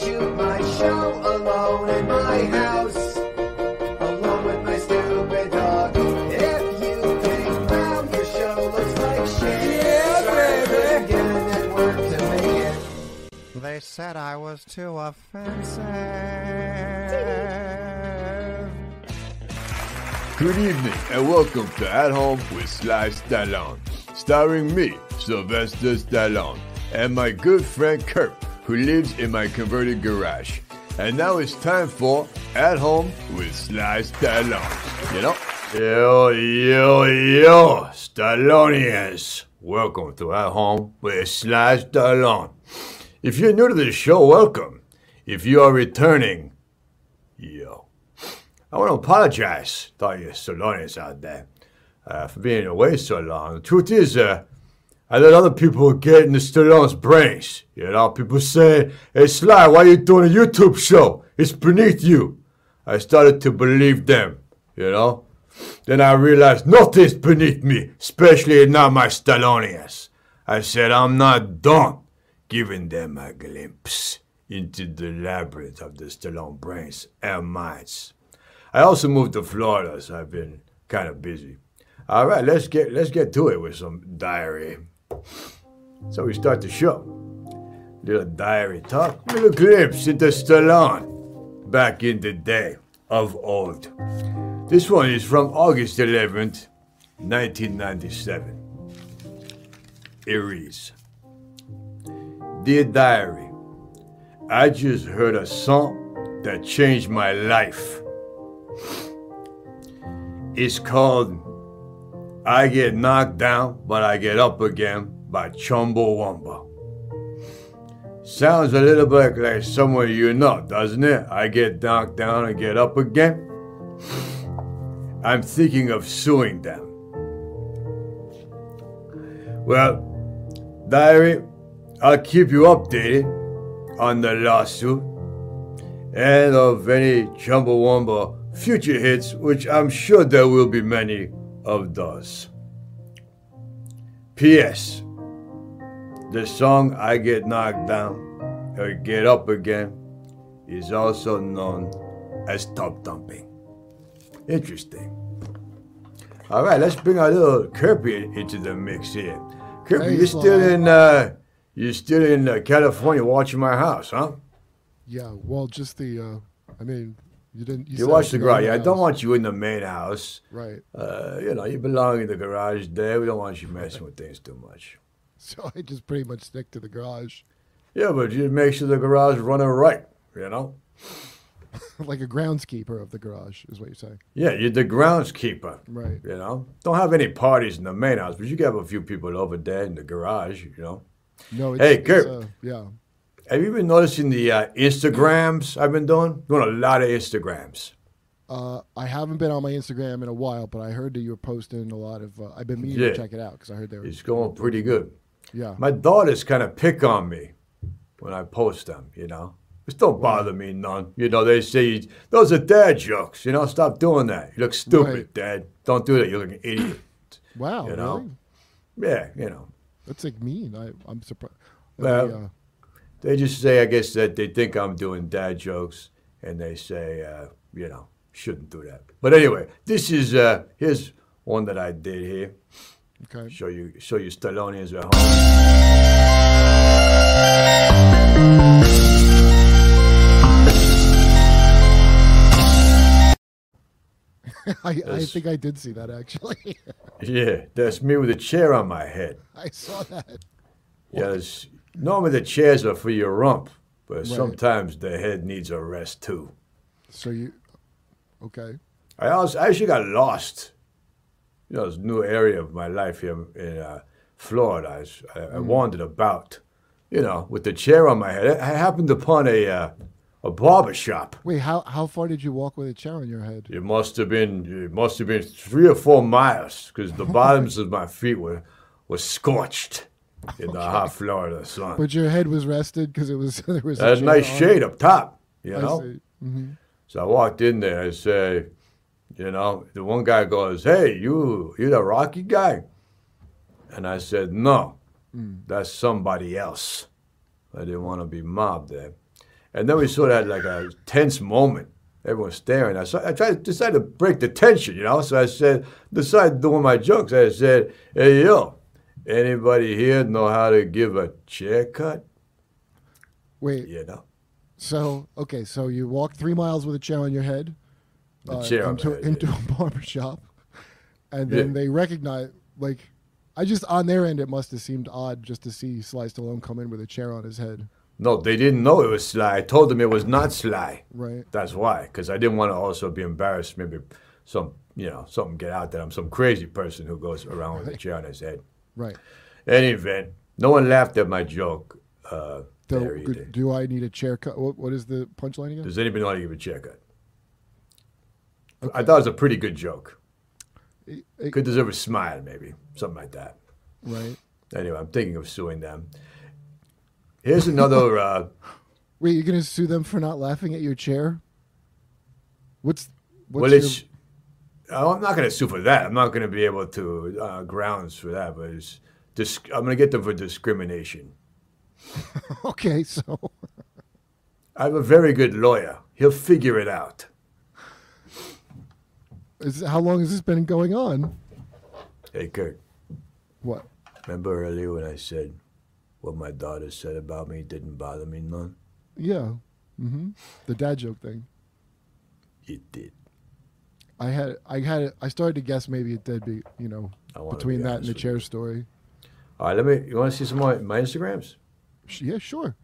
shoot my show alone in my house. Alone with my stupid dog. If you think, wow, your show looks like shit. Yeah, baby. Get a network to make it. They said I was too offensive. Good evening and welcome to At Home with Sly Stallone, starring me, Sylvester Stallone, and my good friend Kurt, who lives in my converted garage. And now it's time for At Home with Sly Stallone. You know? Yo, yo, yo, Stallonians. Welcome to At Home with Sly Stallone. If you're new to the show, welcome. If you are returning, yo. I want to apologize to all you Stallonians out there uh, for being away so long. The truth is, uh, I let other people get in the Stallone's brains. You know, people say, hey Sly, why are you doing a YouTube show? It's beneath you. I started to believe them, you know. Then I realized nothing's beneath me, especially not my Stallonians. I said, I'm not done giving them a glimpse into the labyrinth of the Stallone brains and minds. I also moved to Florida, so I've been kind of busy. All right, let's get let's get to it with some diary. So we start the show. Little diary talk, little glimpse into Stallone back in the day of old. This one is from August 11th, 1997. It reads Dear Diary, I just heard a song that changed my life. It's called I Get Knocked Down, But I Get Up Again by Chumbawamba. Sounds a little bit like someone you know, doesn't it? I get knocked down and get up again. I'm thinking of suing them. Well, diary, I'll keep you updated on the lawsuit and of any Chumbawamba future hits, which I'm sure there will be many of those. P.S. The song I Get Knocked Down or Get Up Again is also known as Tubthumping. Interesting. All right, let's bring our little Kirby into the mix here. Kirby, Hey, you're still in uh, you're still in uh, California watching my house, huh? Yeah, well, just the. Uh, I mean, you didn't. You, You watch the garage. know I don't want you in the main house. Right. Uh, you know, you belong in the garage there. We don't want you messing with things too much. So I just pretty much stick to the garage, Yeah, but you make sure the garage is running right, you know? like a groundskeeper of the garage, is what you're saying. Yeah, you're the groundskeeper, Right. you know? Don't have any parties in the main house, but you can have a few people over there in the garage, you know? No. It's, Hey, Kurt. uh, yeah. Have you been noticing the uh, Instagrams I've been doing? Doing a lot of Instagrams. Uh, I haven't been on my Instagram in a while, but I heard that you were posting a lot of. Uh, I've been meaning Yeah. to check it out because I heard they were. It's going pretty good. Yeah. My daughters kind of pick on me when I post them, you know. Which don't bother me none. You know, they say, those are dad jokes, you know, stop doing that. You look stupid, Right. dad. Don't do that. You look an idiot. wow. you know. Really? yeah, you know. That's like mean. I, I'm surprised. Well, uh, They just say, I guess, that they think I'm doing dad jokes, and they say, uh, you know, shouldn't do that. But anyway, this is, uh, here's one that I did here. okay. Show you, show you Stallonians at home. I, I think I did see that actually. Yeah, that's me with a chair on my head. I saw that. Yes. Normally the chairs are for your rump, but Right. sometimes the head needs a rest too. So you. Okay. I also I actually got lost. You know, this new area of my life here in uh, Florida. I, I, I wandered about, you know, with the chair on my head. I happened upon a uh, a barber shop. Wait, how how far did you walk with a chair on your head? It must have been it must have been three or four miles because the bottoms of my feet were were scorched in the hot Florida sun. But your head was rested because it was there was a nice shade up top, you know. I see. hmm So I walked in there and said, you know, the one guy goes, "Hey, you, you the Rocky guy?" And I said, "No, that's somebody else." I didn't want to be mobbed there. And then we sort of had like a tense moment. Everyone's staring. I, saw, I tried decided to break the tension, you know. So I said, decided doing my jokes. I said, "Hey yo, anybody here know how to give a chair cut?" Wait. You know, So okay, so you walk three miles with a chair on your head. The uh, chair into, head, into yeah. a barber shop, and then Yeah. they recognize like. I just on their end, it must have seemed odd just to see Sly Stallone come in with a chair on his head, no, they didn't know it was Sly. I told them it was not Sly. right? That's why, because I didn't want to also be embarrassed. Maybe some, you know, something get out that I'm some crazy person who goes around with a chair on his head. Right. Any event, no one laughed at my joke uh, either. do I need a chair cut? What, what is the punchline again? Does anybody know how to give a chair cut? I thought it was a pretty good joke. It- it- Could deserve a smile, maybe something like that. right. Anyway, I'm thinking of suing them. Here's another. uh, Wait, you're gonna sue them for not laughing at your chair? What's what's well, your, it's. Oh, I'm not going to sue for that. I'm not going to be able to uh, grounds for that, but it's. Dis- I'm going to get them for discrimination. okay? So I have a very good lawyer. He'll figure it out. is, how long has this been going on? Hey, Kurt, What? remember earlier when I said what my daughter said about me didn't bother me none? Yeah. Mm-hmm. The dad joke thing. It did. I had I had I started to guess maybe it did be you know between be that and the chair story. All right, let me. You want to see some of my, my Instagrams? Yeah, sure.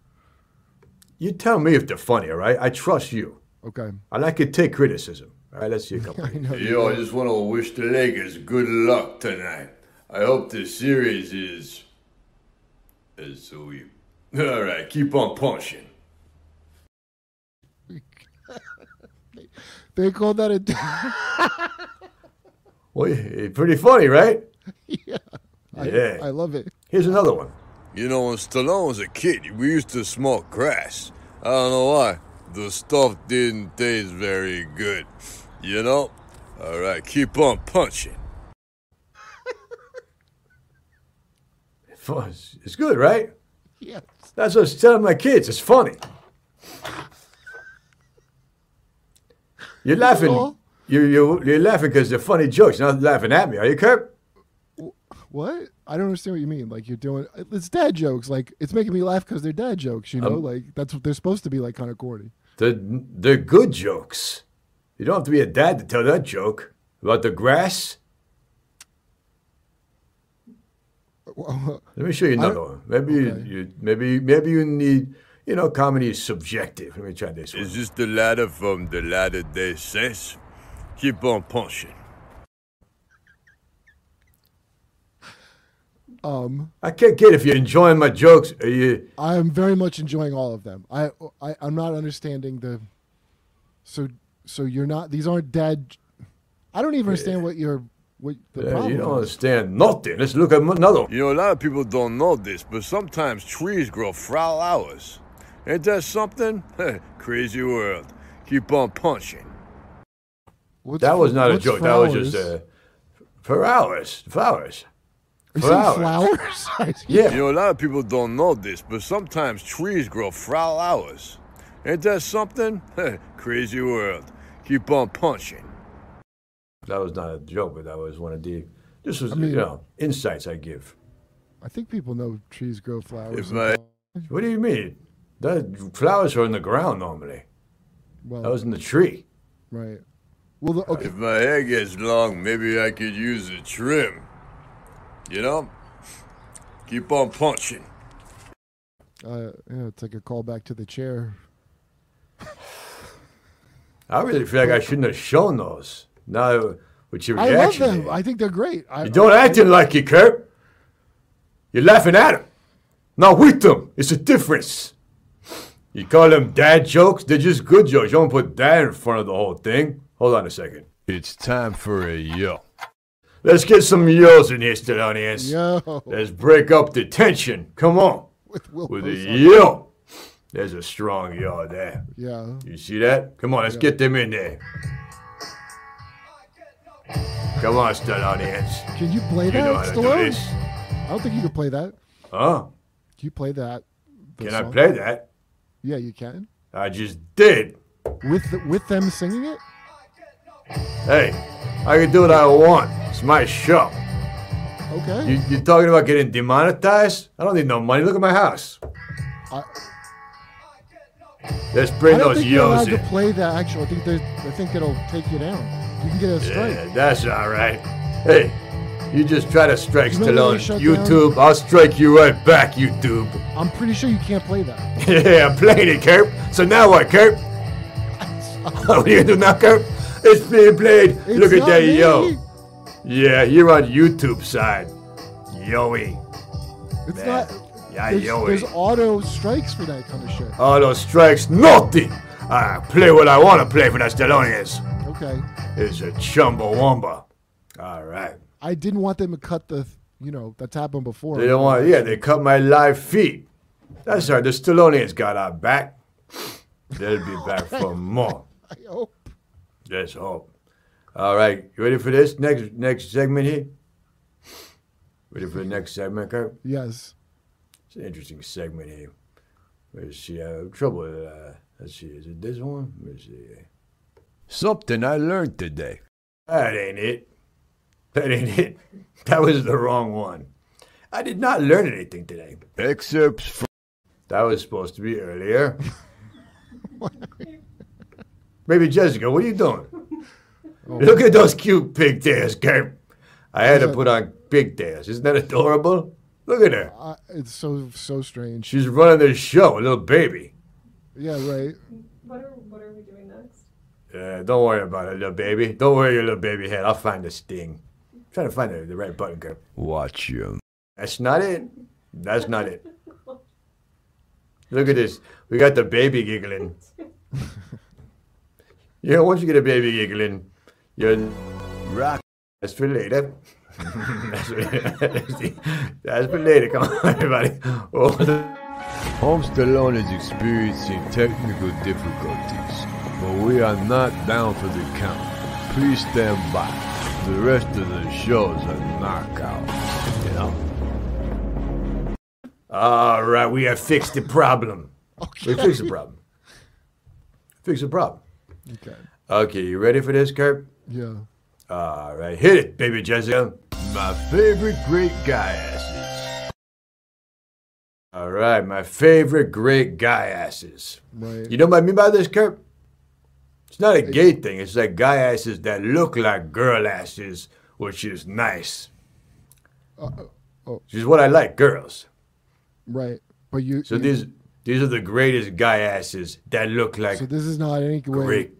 You tell me if they're funny, all right? I trust you. Okay. And I could take criticism. All right, let's see a couple. I know. Yo, I just want to wish the Lakers good luck tonight. I hope this series is is sweet. All right, keep on punching. They call that a. Well, pretty funny, right? yeah. Yeah. I, I love it. Here's another one. You know, when Stallone was a kid, we used to smoke grass. I don't know why. The stuff didn't taste very good. You know? All right, keep on punching. it's good, right? Yes. That's what I was telling my kids. It's funny. You're laughing. all? You're, you're, you're laughing because they're funny jokes. You're not laughing at me, are you, Kurt? What? I don't understand what you mean. Like you're doing it's dad jokes. Like it's making me laugh because they're dad jokes. You know, Um, like that's what they're supposed to be. Like kind of corny. They're, they're good jokes. You don't have to be a dad to tell that joke about the grass. Let me show you another one. Maybe you, you maybe maybe you need you know comedy is subjective. Let me try this one. Is this the ladder from the ladder day says? Keep on punching. um, I can't get if you're enjoying my jokes. Are you? I am very much enjoying all of them. I, I I'm not understanding the. So so you're not. These aren't dad. I don't even understand what your what the Yeah, problem you don't is. understand nothing. Let's look at another. You know, a lot of people don't know this, but sometimes trees grow flowers. Ain't that something? Crazy world. Keep on punching. What's That was not a what's joke. That was just flowers? uh, for hours. Flowers. You saying flowers. flowers? Yeah. You know, a lot of people don't know this, but sometimes trees grow flowers. Ain't that something? Crazy world. Keep on punching. That was not a joke, but that was one of the. This was, I mean- you know, insights I give. I think people know trees grow flowers. If I- What do you mean? The flowers are in the ground normally. well, That was in the tree. right. Well, the, okay. If my hair gets long, maybe I could use a trim. You know? Keep on punching. Uh, yeah, it's like a callback to the chair. I really feel like I shouldn't have shown those. Now, with your reaction, I love them. here. I think they're great. I, You don't acting like you, Kurt. You're laughing at them, not with them. It's a difference. You call them dad jokes, they're just good jokes. You don't put dad in front of the whole thing. Hold on a second. It's time for a yo. Let's get some yos in here, Stallonians. Yo, Let's break up the tension. Come on. with Will With a Post on- yo. There's a strong yo there. Yeah. You see that? Come on, let's get them in there. Come on, Stallonians. Can you play You know that, how to do Stallone? this. I don't think you can play that. Huh? Can you play that? the Can I play that? Yeah, you can. I just did. with the, with them singing it. Hey, I can do what I want. It's my show. Okay. You, you talking about getting demonetized? I don't need no money. Look at my house. I, Let's bring I don't those think you're allowed yos to play that. Actually, I think they I think it'll take you down. You can get a strike. Yeah, that's all right. Hey, you just try to strike remember Stallone. when they shut YouTube, I'll strike you right back, YouTube. I'm pretty sure you can't play that. yeah, I'm playing it, Kurt. So now what, Kurt? what are you gonna do now, Kurt? It's being played. It's Look at not that, me. yo. Yeah, you're on YouTube side. Yoey. It's Man. not. Yeah, There's, yoey. there's auto strikes for that kind of shit. All those strikes, nothing. I play what I want to play for the Stallonians. Okay. It's a chumbawamba. All right. I didn't want them to cut the. You know that's happened before. They don't want, yeah, they cut my live feed. That's right, the Stallonians got our back. They'll be back for more. I hope. Let's hope. All right, you ready for this next next segment here? Ready for the next segment, Kurt? Yes. It's an interesting segment here. Let's see, I have trouble. Uh, let's see, is it this one? Let's see. Something I learned today. That ain't it. That ain't it. That was the wrong one. I did not learn anything today. Excerpts from. That was supposed to be earlier. Baby Jessica, what are you doing? Look at those cute pigtails, Kurt. I had to put on pigtails. Isn't that adorable? Look at her. Uh, it's so so strange. She's running this show, a little baby. Yeah. Right. What are what are we doing next? Uh, don't worry about it, little baby. Don't worry your little baby head. I'll find the sting. Trying to find the, the right button, Kurt. Watch you. That's not it. That's not it. Look at this. We got the baby giggling. yeah, once you get a baby giggling, you're rock. That's for later. that's, for, that's for later. Come on, everybody. Oh, Home Stallone is experiencing technical difficulties, but we are not down for the count. Please stand by. The rest of the show's a knockout, you know? All right, we have fixed the problem. Okay. We fixed the problem. Fix the problem. Okay. Okay, you ready for this, Kurt? Yeah. All right, hit it, baby Jessica. My favorite great guy asses. All right, my favorite great guy asses. Right. You know what I mean by this, Kurt? It's not a gay thing. It's like guy asses that look like girl asses, which is nice. Uh, uh, oh. Which is what I like, girls. Right. But you. So you- these these are the greatest guy asses that look like So this is not any way. great.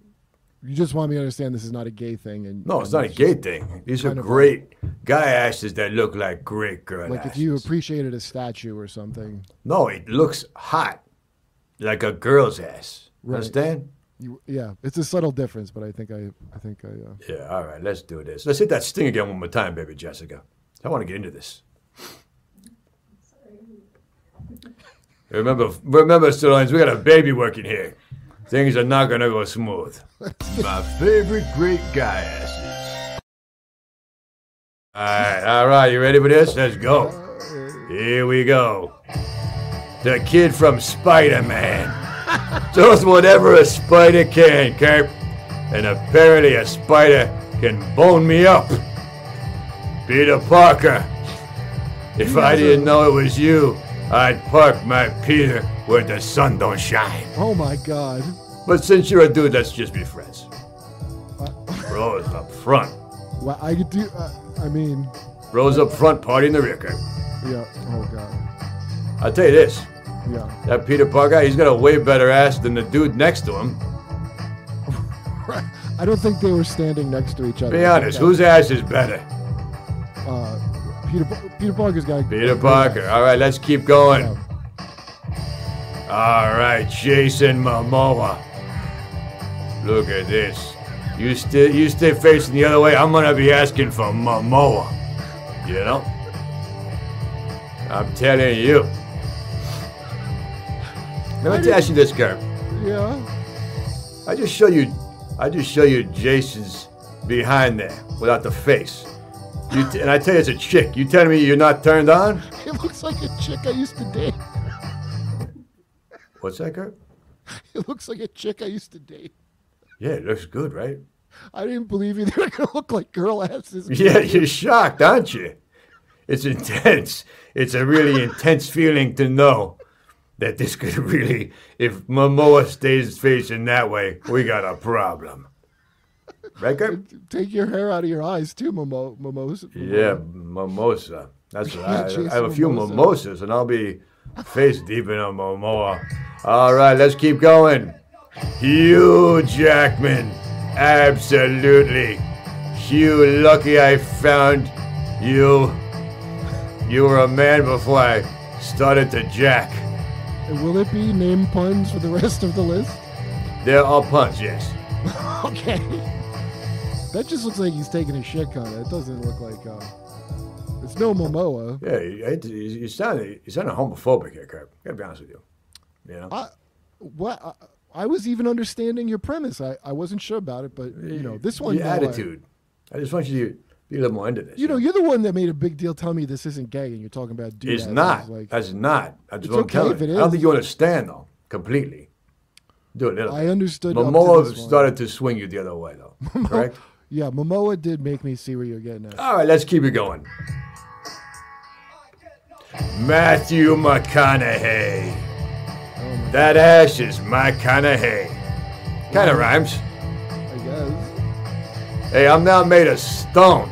You just want me to understand this is not a gay thing, and No, it's and not a gay thing. These are great guy asses that look like great girl Like asses. if you appreciated a statue or something, No, it looks hot, like a girl's ass. Right. Understand? You yeah, it's a subtle difference, but I think I I think I uh, Yeah. All right. Let's do this. Let's hit that sting again one more time, baby Jessica. I want to get into this. Remember, remember, Stallones, we got a baby working here. Things are not gonna go smooth. My favorite great guy asses. All right, all right. You ready for this? Let's go. Here we go. The kid from Spider-Man does whatever a spider can, Kurt. And apparently a spider can bone me up. Peter Parker. If I didn't know it was you, I'd park my Peter where the sun don't shine. oh my god, But since you're a dude, let's just be friends. Rose up front. well I could do. Uh, I mean, Rose up front, party in the rear, Kurt. yeah. Oh god, I'll tell you this. Yeah. That Peter Parker, he's got a way better ass than the dude next to him. I don't think they were standing next to each other. Be honest, whose ass is better? Uh, Peter Peter Parker's got. Peter Parker. ass. All right, let's keep going. Yeah. All right, Jason Momoa. Look at this. You stay, you stay facing the other way. I'm gonna be asking for Momoa. You know? I'm telling you. Let me ask you this, Kurt. Yeah. I just show you, I just show you Jason's behind there without the face. You t- and I tell you, it's a chick. You telling me you're not turned on? It looks like a chick I used to date. What's that, Kurt? It looks like a chick I used to date. Yeah, it looks good, right? I didn't believe you. They were going to look like girl asses. Yeah, you're shocked, aren't you? It's intense. It's a really intense feeling to know that this could really, if Momoa stays facing that way, we got a problem. Kurt? Take your hair out of your eyes too, Momo. Momos. Yeah, mimosa. That's what I, I have a few Mimosa. mimosas, and I'll be face deep in a Momoa. All right, let's keep going. Hugh Jackman, absolutely. Hugh, lucky I found you. You were a man before I started to jack. And will it be name puns for the rest of the list? There are puns, yes. Okay. That just looks like he's taking a shit kind of. It doesn't look like. Uh, it's no Momoa. Yeah, you, you, you sound you sound homophobic here, Kurt. Gotta be honest with you. You know. I, what? I, I was even understanding your premise. I, I wasn't sure about it, but you know this one. Your no, I- attitude. I just want you to be a little more into this. you know, you're the one that made a big deal telling me this isn't gay, and you're talking about dude. It's asses, not. Like, That's not. That's It's what I'm okay telling if it you. I don't think you understand though completely. Do a little. I understood. Momoa started to swing you the other way though. Correct. Yeah, Momoa did make me see where you're getting at. All right, let's keep it going. Matthew McConaughey. Oh That ass is McConaughey. kind of hay. Kind of rhymes. I guess. Hey, I'm now made of stone.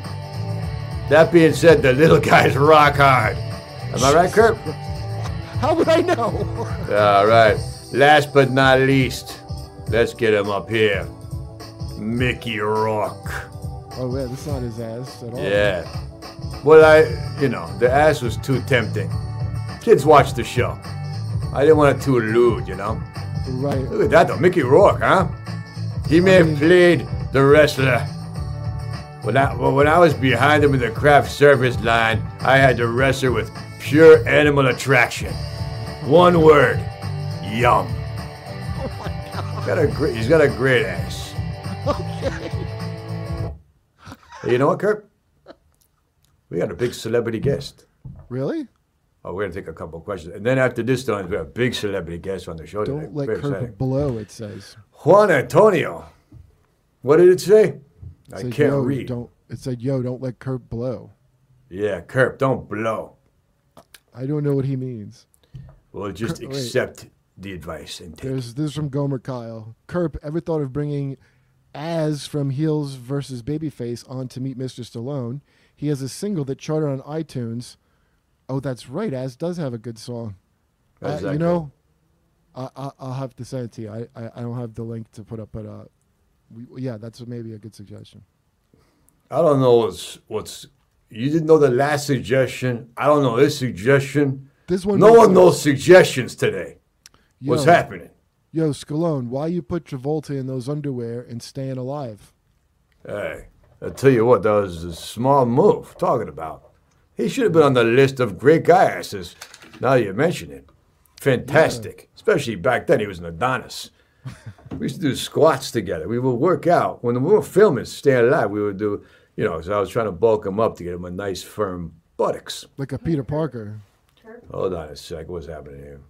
That being said, the little guy's rock hard. Am I right, Kurt? How would I know? All right. Last but not least, let's get him up here. Mickey Rock. oh yeah, this is not his ass at all. Yeah. Well, I, you know, the ass was too tempting. Kids watch the show. I didn't want it too lewd, you know. Right. Look at that, though. Mickey Rourke, huh? He may have played the wrestler. When I, well, when I was behind him in the craft service line, I had to wrestle with pure animal attraction. One word, yum. Oh my God. Got a great, he's got a great ass. Hey, you know what, Kurt? We got a big celebrity guest. Really? Oh, we're gonna take a couple of questions, and then after this, done, we have a big celebrity guest on the show. Don't let Very Kirk exciting. below. It says. Juan Antonio. What did it say? It I said, can't read. Don't. It said, "Yo, don't let Kurt blow." Yeah, Kurp, don't blow. I don't know what he means. Well, just Kurt- wait. accept the advice and take. There's this is from Gomer Kyle. Kurp ever thought of bringing as from Heels versus Babyface on to meet Mr. Stallone? He has a single that charted on iTunes. Oh, that's right. As does have a good song. Uh, you know, I, I, I'll have to send it to you. I, I, I don't have the link to put up, but uh, we, yeah, that's maybe a good suggestion. I don't know what's what's. You didn't know the last suggestion. I don't know this suggestion. This one. No one sense. knows suggestions today. What's happening? Yo, Scalone, why you put Travolta in those underwear and staying alive? Hey, I tell you what, that was a small move. Talking about, he should have been on the list of great guy asses. Now you mention it, fantastic. Especially back then, he was an Adonis. we used to do squats together. We would work out when we were filming Staying Alive. We would do, you know, so I was trying to bulk him up to get him a nice firm buttocks. Like a Peter Parker. Kirk, Hold on a sec. What's happening here?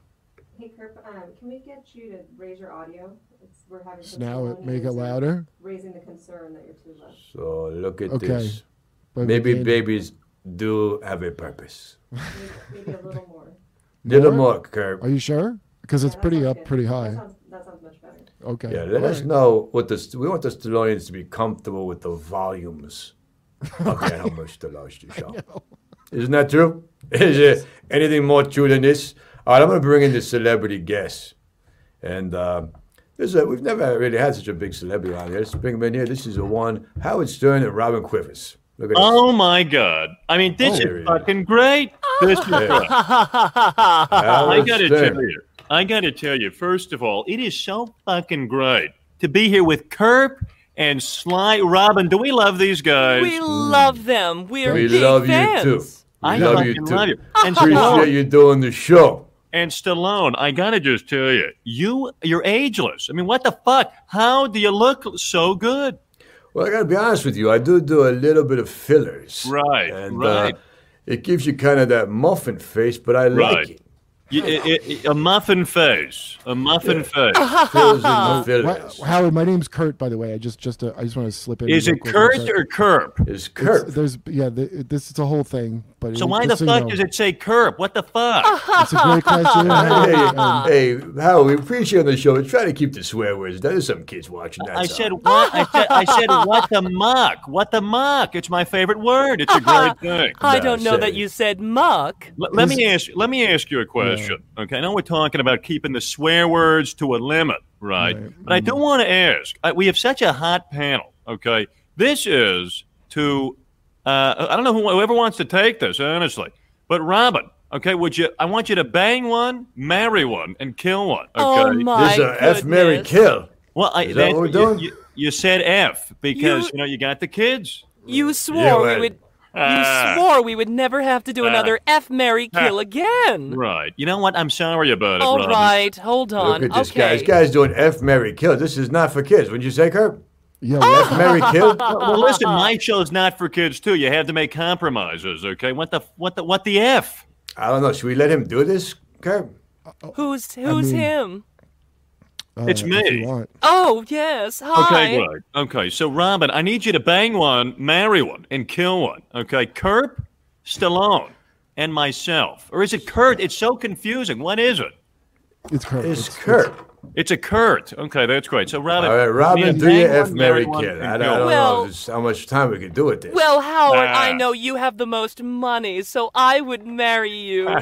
hey Kirk, um, can we get you to raise your audio? It's, we're having So some now it make it raising- louder. Raising the concern that you're too low. So look at Okay. this. But Maybe again, babies do have a purpose. Maybe, maybe a little more. Little More? more, Kurt. Are you sure? Because it's Yeah, that pretty sounds up good. pretty That high. sounds, that sounds much better. Okay. Yeah, let all us right. know what the we want the Stallonians to be comfortable with the volumes of the Animal Stallone show. Isn't that true? Is there anything more true than this? All right, I'm going to bring in the celebrity guest, and uh, this is a, we've never really had such a big celebrity on here. Let's bring him in here. This is the one Howard Stern and Robin Quivers. Look at Oh my God! I mean, this Oh. is fucking great. This is great. I gotta Stern. tell you, I gotta tell you. First of all, it is so fucking great to be here with Kurp and Sly Robin. Do we love these guys? We love them. We're We big love fans. you too. We I love fucking you too. love you. And Appreciate Stallone, you doing the show. and Stallone, I gotta just tell you, you you're ageless. I mean, what the fuck? How do you look so good? Well, I got to be honest with you. I do do a little bit of fillers. Right, And right. Uh, it gives you kind of that muffin face, but I like it. Y- i- i- a muffin face. A muffin face. Fills in the Wha- fillers. Howard, my name's Kurt, by the way. I just just uh, I just want to slip in. Is it Kurt or Kurp? It's It's- Kurt. There's yeah, the, this is a whole thing. But So it- why the just so you fuck know, does it say Kurp? What the fuck? It's a great question. Howard, and- Hey, hey, um, Howard, we appreciate on the show. Try to keep the swear words. There's some kids watching. that. I all. said what? I said I said what the muck? What the muck? It's my favorite word. It's a great thing. I don't know that you said muck. L- let me ask let me ask you a question. Okay, I know we're talking about keeping the swear words to a limit, right? Right. But I do want to ask. uh, We have such a hot panel. Okay, this is to uh, I don't know who, whoever wants to take this honestly, but Robin. Okay, would you? I want you to bang one, marry one, and kill one. Okay. Oh my This is a F Mary goodness. kill. Well, I, Is that that's what we're you- doing? You, you said F because You- you, know you got the kids. You swore Yeah, we would. ah. you swore we would never have to do another F Mary kill again. Right. You know what? I'm sorry about it. All Robin. right, hold on. Look at this guy. This guy's doing F Mary kill. This is not for kids. Wouldn't you say, Kurt? Yeah, F Mary kill. Well, listen, my show's not for kids too. You have to make compromises, okay? What the what the what the f? I don't know. Should we let him do this, Kurt? Who's who's mean- him? uh, It's me. Oh yes. Hi. Okay, right. Okay, so Robin, I need you to bang one, marry one, and kill one. Okay, Kurt, Stallone, and myself, or is it Kurt? It's so confusing. What is it? It's Kurt. It's It's- Kurt. It's a Kurt. Okay, that's great. So Robin, All right, you Robin, need to do your bang F Mary marry one, kill. and I don't, I don't. Well- know how much time we can do with this. Well, Howard, I Ah. know you have the most money, so I would marry you. I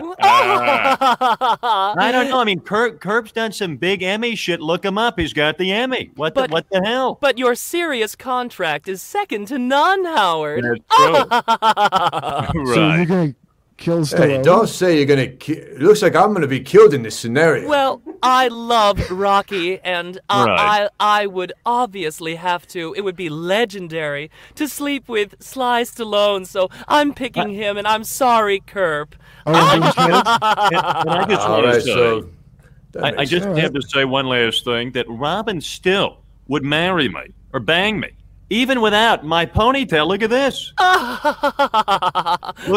don't know. I mean, Kurt, Kurt's done some big Emmy shit. Look him up. He's got the Emmy. What the But- what the hell? But your Sirius contract is second to none, Howard. That's true. So you're right. gonna kill Stallone? hey, don't say you're gonna. Ki- it looks like I'm gonna be killed in this scenario. Well, I love Rocky, and uh, Right. I I would obviously have to. It would be legendary to sleep with Sly Stallone. So I'm picking him, and I'm sorry, Kurp. Oh, and then kill- And, and I just all want right, so. I, I just sense. have to say one last thing that Robin still would marry me or bang me, even without my ponytail. Look at this. Look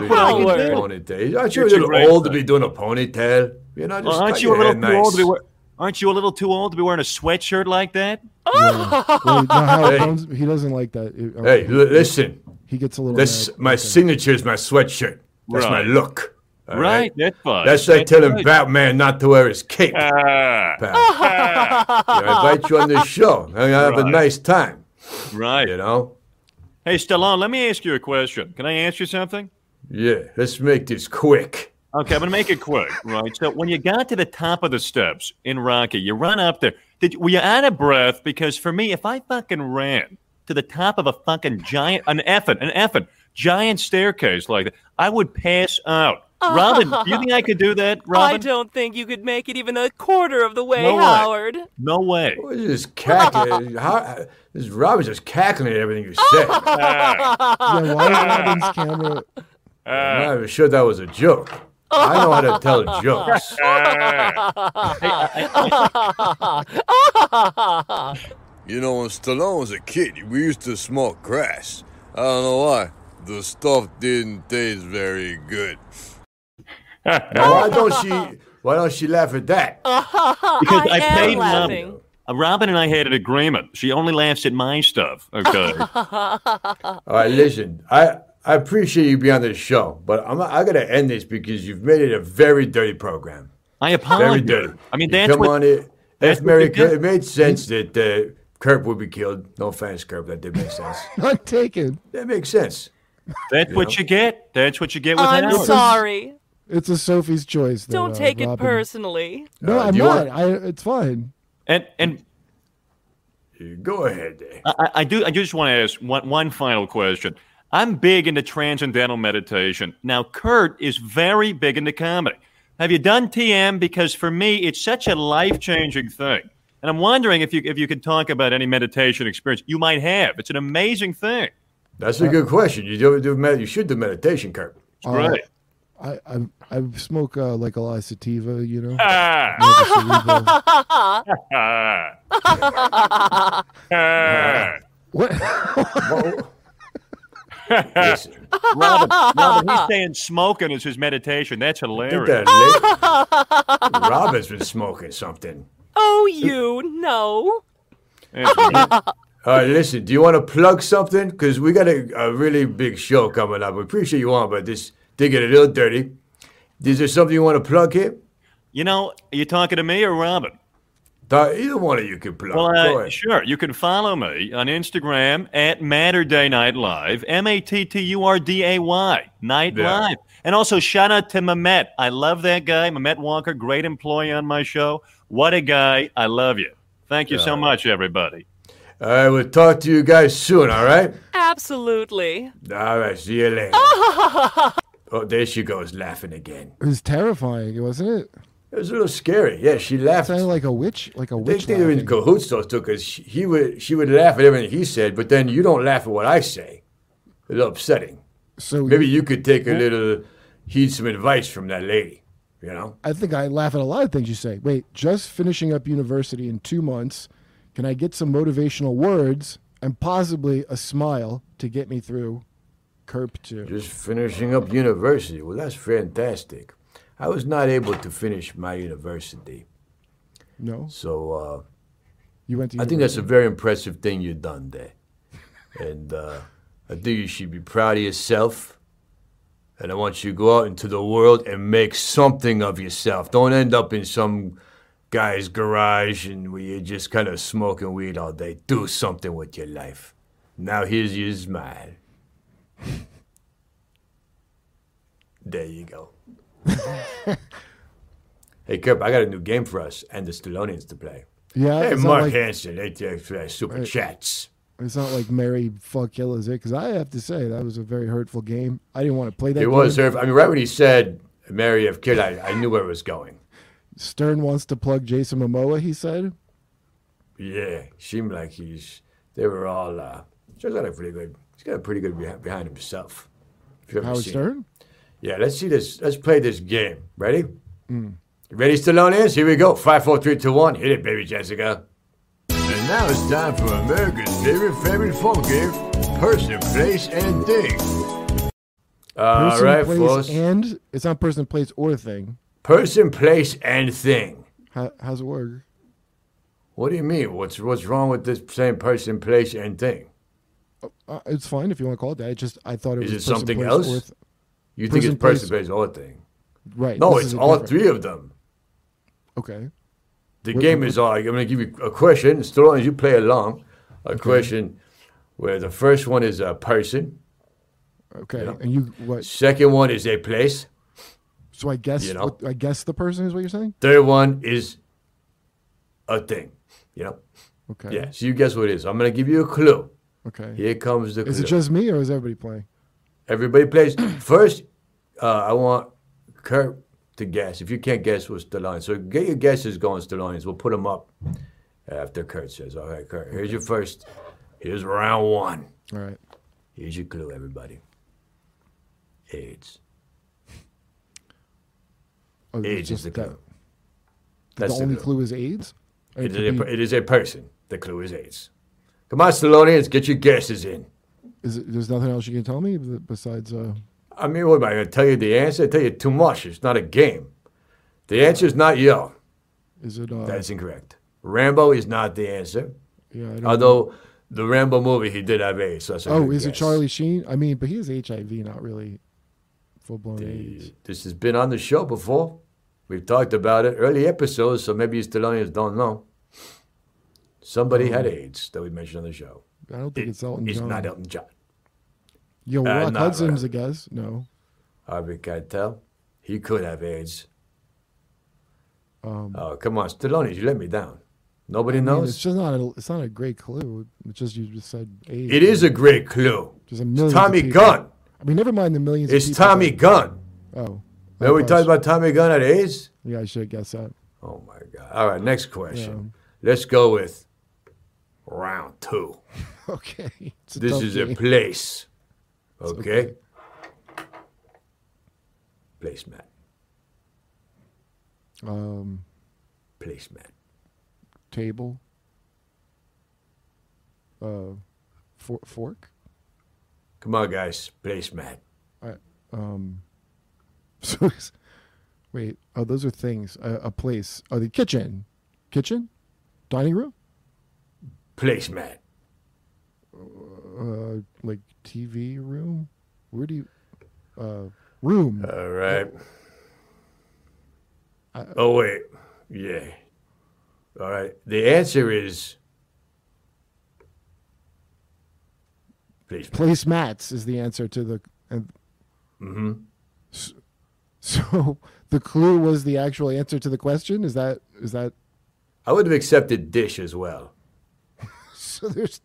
what I Doing can do. Ponytail. Aren't you a It's a little great old to be doing a ponytail? You know, just Well, aren't you a little too nice. old to be wear- Aren't you a little too old to be wearing a sweatshirt like that? yeah. Wait, no, Hey. don't- he doesn't like that. It- uh, Hey, he- listen. he gets a little. This mad. my Okay. signature is my sweatshirt. That's my Right. look. all Right, that's fine. That's like telling right. Batman not to wear his cape. Ah, pal. I invite you on this show. I'm gonna have a nice time. Right. You know? Hey, Stallone, let me ask you a question. Can I ask you something? Yeah. Let's make this quick. Okay, I'm gonna make it quick, right? So when you got to the top of the steps in Rocky, you run up there. Did were you out of breath? Because for me, if I fucking ran to the top of a fucking giant, an effing, an effing giant staircase like that, I would pass out. Robin, do you think I could do that, Robin? I don't think you could make it even a quarter of the way, No way. Howard. No way. What is this cackling? How, this Robin's just cackling at everything you say. Ah, Yeah, why is Robin's camera? I'm not even sure that was a joke. I know how to tell jokes. You know, when Stallone was a kid, we used to smoke grass. I don't know why. The stuff didn't taste very good. Why don't she? Why don't she laugh at that? Because I, I paid laughing. Robin. Uh, Robin and I had an agreement. She only laughs at my stuff. Okay. All right, listen. I I appreciate you being on this show, but I'm I gotta end this because you've made it a very dirty program. I apologize. Very apologize. dirty. I mean, You that's come what. on it. that's F. Mary you it made sense that uh, Kurt would be killed. No offense, Kurt, that did make sense. Not taken. that makes sense. That's what know? you get. That's what you get with I'm Howard. sorry. It's a Sophie's choice. that, Don't uh, take it Robin- personally. No, Uh, I'm not. want- I. It's fine. And and Go ahead. Dave. I, I- I do I just want to ask one one final question. I'm big into transcendental meditation. Now, Kurt is very big into comedy. Have you done TM? Because for me, it's such a life changing thing. And I'm wondering if you if you could talk about any meditation experience you might have. It's an amazing thing. That's a good question. You do, do med- you should do meditation, Kurt. It's great. I I, I smoke uh, like a lot of sativa. You know. Ah, More of a cerebral- ah, ah. what? Listen, Robin, Robin, he's saying smoking is his meditation. That's I think hilarious. that lady, Robin's been smoking something. Oh, you no. That's- All right, listen. Do you want to plug something? Because we got a, a really big show coming up. We appreciate you on, but this did get a little dirty. Is there something you want to plug here? you know, are you talking to me or Robin? Th- Either one of you can plug. Well, uh, sure. You can follow me on Instagram at Matturday Night Live, M A T T U R D A Y, Night Yeah. Live. And also, shout out to Memet. I love that guy. Memet Walker, great employee on my show. What a guy. I love you. Thank you so much, everybody. All right, we'll talk to you guys soon, all right? Absolutely. All right, see you later. oh, there she goes, laughing again. It was terrifying, wasn't it? It was a little scary. Yeah, she laughed. It Sounded like a witch, like a They witch. think they're in laughing. cahoots, those two, because he would, she would laugh at everything he said, but then you don't laugh at what I say. It's a little upsetting. So Maybe you could take a little, heed some advice from that lady, you know? I think I laugh at a lot of things you say. Wait, just finishing up university in two months. Can I get some motivational words and possibly a smile to get me through 2? Just finishing up university. Well, that's fantastic. I was not able to finish my university. No? So uh, You went to I think that's a very impressive thing you've done there. And uh, I think you should be proud of yourself. And I want you to go out into the world and make something of yourself. Don't end up in some guy's garage and where you're just kind of smoking weed all day. Do something with your life. Now here's your smile. There you go. hey, Kip, I got a new game for us and the Stallonians to play. Yeah, Hey, Mark like- Hansen, they take uh, super Right. chats. It's not like Mary fuck kill is it? Because I have to say that was a very hurtful game. I didn't want to play that. It was game. her. I mean, right when he said Mary F. Kidd, I, I knew where it was going. Stern wants to plug Jason Momoa. He said. Yeah, seemed like he's. They were all. Uh, he's got a pretty good. He's got a pretty good behind, behind himself. If you've Howard Stern? it. Yeah, let's see this. Let's play this game. Ready? Mm. You ready, Stallone? Here we go. Five, four, three, two, one. Hit it, baby Jessica. And now it's time for America's favorite favorite phone game: person, place, and thing. All person, right, place, folks. and it's not person, place, or thing. Person, place, and thing. How, how's it work? What do you mean? What's what's wrong with this same person, place, and thing? Uh, it's fine if you want to call it that. It just I thought it Is was it something else? or th- You think it's person, place- place, or thing? right? No, it's all different- three of them. Okay. The What- game what- is all. I'm going to give you a question. As long as you play along, a question where the first one is a person, Okay. Yeah. And you what? second one is a place, So I guess You know. what, I guess the person is what you're saying. third one is a thing. You know? Okay. Yeah. So you guess what it is. I'm going to give you a clue. Okay. Here comes the clue. Is it just me or is everybody playing? Everybody plays. First, uh, I want Kurt to guess. If you can't guess, what's the line? So get your guesses going, Stallone. We'll put them up after Kurt says, all right, Kurt, here's your first. Here's round one. All right. Here's your clue, everybody. AIDS. Oh, AIDS is the that- clue. The That's the only clue. clue is AIDS. It could a, it is a person. The clue is AIDS. Come on, Stallonians, get your guesses in. is it, there's nothing else you can tell me besides. Uh, I mean, what am I going to tell you the answer? I tell you too much. It's not a game. The answer is not yo. is it? Uh, That's incorrect. Rambo is not the answer. yeah. I don't Although the Rambo movie, he did have AIDS. So Oh, is it. Charlie Sheen? I mean, but he has HIV, not really full blown AIDS. This has been on the show before. We've talked about it early episodes, so maybe you Stallonians don't know. Somebody had AIDS that we mentioned on the show. I don't think it's Elton It's John. not Elton John. Yo, Uh, Rock not Hudson's right. a guess. No. Harvey Keitel. He could have AIDS. Um, Oh, come on, Stallone, you let me down. Nobody I mean, knows. it's just not. A, it's not a great clue. It's just you just said AIDS. It is a great clue. Just a It's million. Tommy Gunn. I mean, never mind the millions. of It's Tommy that- Gunn. Oh. Remember we talked about Tommy Gunn at AIDS? Yeah, I should have guessed that. Oh my God. All right, next question. Let's go with round two. Okay. This is a place. Okay? Placemat. um, Placemat. table. Uh, for, fork. Come on, guys. Placemat. Um, so wait, oh, those are things. A, a place. Oh, the kitchen, kitchen, dining room, Placemat. uh, like TV room. Where do you? Uh, room. All right. oh wait, yeah. All right. The answer is placemat. Placemats is the answer to the. And, Mm-hmm. so the clue was the actual answer to the question. Is that is that? I would have accepted dish as well. So there's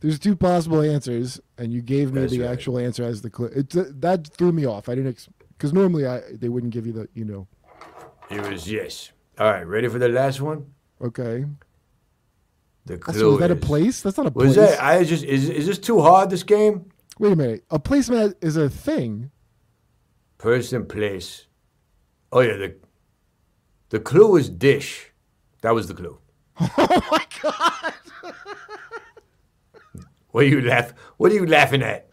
there's two possible answers, and you gave me That's the right. actual answer as the clue. It uh, that threw me off. I didn't because normally I they wouldn't give you the you know. It was yes. All right, ready for the last one? Okay, The so clue is that a place? That's not a place. Was that? I just is is this too hard? This game? Wait a minute. A placemat is a thing. Person, place. Oh yeah, the the clue was dish. That was the clue. Oh my god! What are you laugh? What are you laughing at?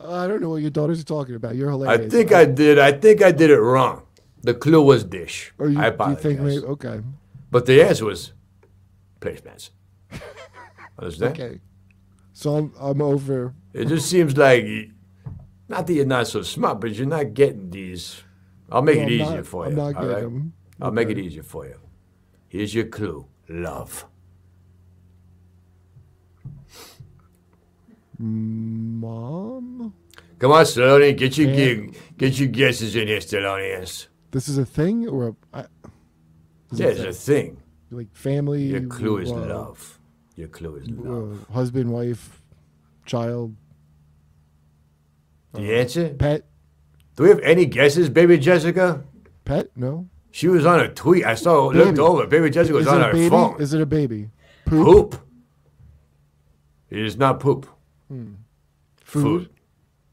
I don't know what your daughters are talking about. You're hilarious. I think I did. I think I did it wrong. The clue was dish. Or you, I do you apologize. think maybe? Okay. But the answer was placemats. Understand? Okay. So I'm I'm over. It just seems like, not that you're not so smart, but you're not getting these. I'll make No, it I'm easier not- for I'm you. not all getting right? 'em. I'll make it easier for you. Here's your clue: love. Mom. Come on, Stallone, get your gig, get your guesses in here, Stallone. This is a thing or a, I, is There's a thing. like family. Your clue is uh, love. Your clue is uh, love. husband, wife, child, The answer? pet, Do we have any guesses, baby Jessica? pet. No. She was on a tweet. I saw, looked over. Baby Jessica was is on her baby? phone. Is it a baby? Poop. Poop. It is not poop. Hmm. Food.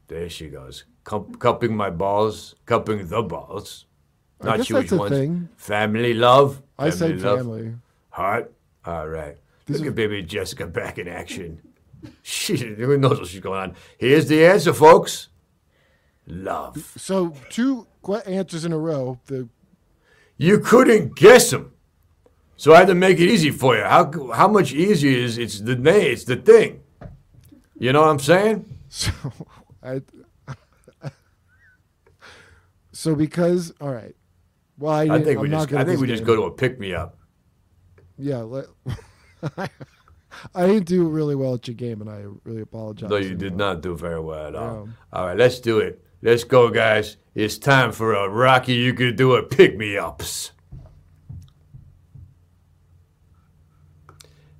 There she goes. Cup, cupping my balls, cupping the balls. I Not guess sure that's a ones. thing. Family love. I said love. family. Heart. All right. This Look is- at baby Jessica back in action. She who knows what she's going on. Here's the answer, folks. Love. So two answers in a row. The You couldn't guess them, so I had to make it easy for you. How how much easier is it's the name? It's the thing. You know what I'm saying? so I. so because all right. Well, I, I think I'm we just I think we just go to a pick me up. Yeah. Let, I didn't do really well at your game, and I really apologize. No, you did not do very well at all. Yeah. All right, let's do it. Let's go, guys. It's time for a Rocky. You could do a pick me ups.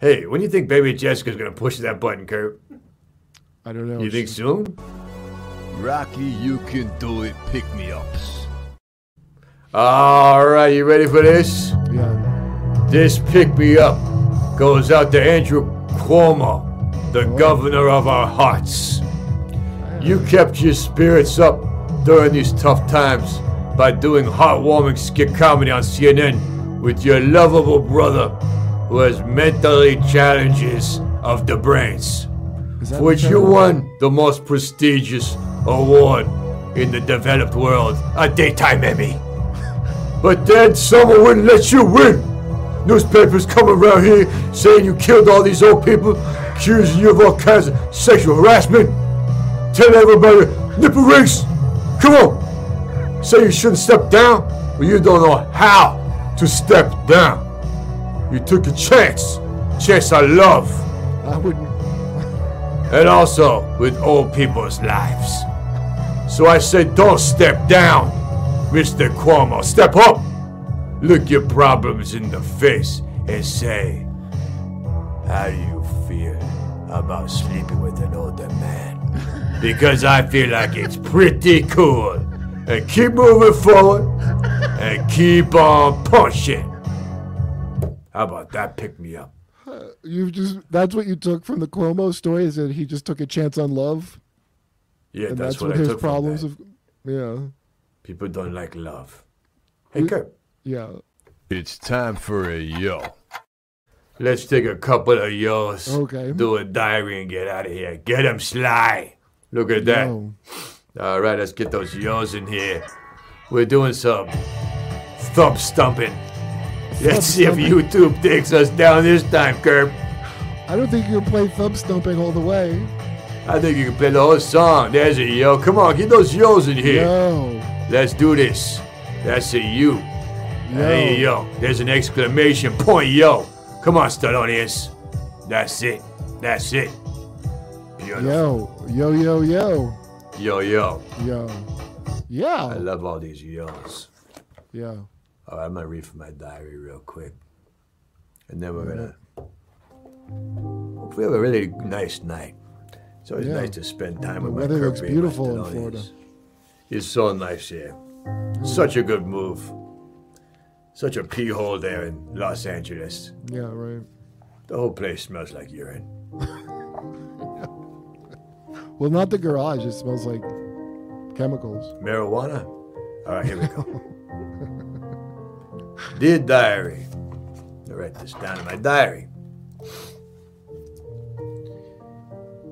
Hey, when do you think baby Jessica's gonna push that button, Kurp? I don't know. You think She- soon? Rocky, you can do it. Pick me ups. All right, you ready for this? Yeah. This pick me up goes out to Andrew Cuomo, the governor of our hearts. You kept your spirits up during these tough times by doing heartwarming skit comedy on CNN with your lovable brother who has mentally challenges of the brains, Is that for which you won the most prestigious award in the developed world, a daytime Emmy. But then someone wouldn't let you win. Newspapers come around here saying you killed all these old people, accusing you of all kinds of sexual harassment. Tell everybody, nipple rings. Come on. Say you shouldn't step down, but you don't know how to step down. You took a chance, chance I love, I wouldn't. And also with old people's lives. So I said, don't step down, Mr. Cuomo. Step up. Look your problems in the face and say, how do you feel about sleeping with an older man? Because I feel like it's pretty cool. And keep moving forward and keep on pushing. How about that? Pick me up. You just. That's what you took from the Cuomo story. Is that he just took a chance on love, Yeah, and that's, that's, what, what, I his took problems of. Yeah. People don't like love. Hey, Kurp. Yeah. It's time for a yo. Let's take a couple of yo's. Okay. Do a diary and get out of here. Get him, Sly. Look at that. Yo. All right, let's get those yos in here. We're doing some thump stumping. Let's see if. YouTube takes us down this time, Kurp. I don't think you can play thumb stomping all the way. I think you can play the whole song. There's a yo. Come on, get those yos in here. Yo. Let's do this. That's a you. Hey, yo. There's an exclamation point, yo. Come on, Stallonians. That's it. That's it. Yo. Yo, yo, yo. Yo, yo. Yo. I love all these yos. Yeah. All right, I'm gonna read from my diary real quick, and then we're gonna We have a really nice night. It's always Yeah. nice to spend time The with weather my looks beautiful in Florida. It's so nice here. Mm. Such a good move. Such a pee hole there in Los Angeles. Yeah, right. The whole place smells like urine. Well, not the garage. It smells like chemicals. Marijuana? All right, here we go. Dear diary, I write this down in my diary.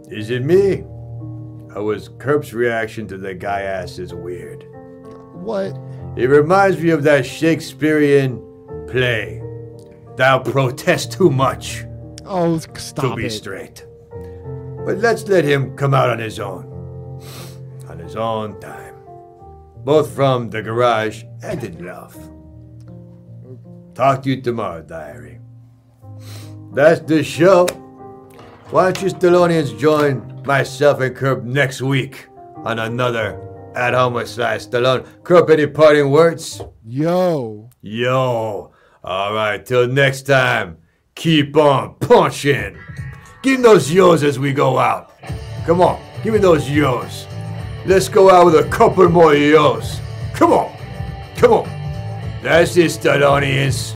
Is it me? Or was Kurp's reaction to the guy ass is weird? What? It reminds me of that Shakespearean play. Thou protest too much Oh, stop to be it. straight. But let's let him come out on his own. On his own time. Both from the garage and in love. Talk to you tomorrow, diary. That's the show. Why don't you Stallonians join myself and Kurp next week on another At Home with Sly Stallone? Kurp, any parting words? Yo. Yo. All right, till next time, keep on punching. Give me those yos as we go out. Come on, give me those yos. Let's go out with a couple more yos. Come on, come on. That's it, Stallonians.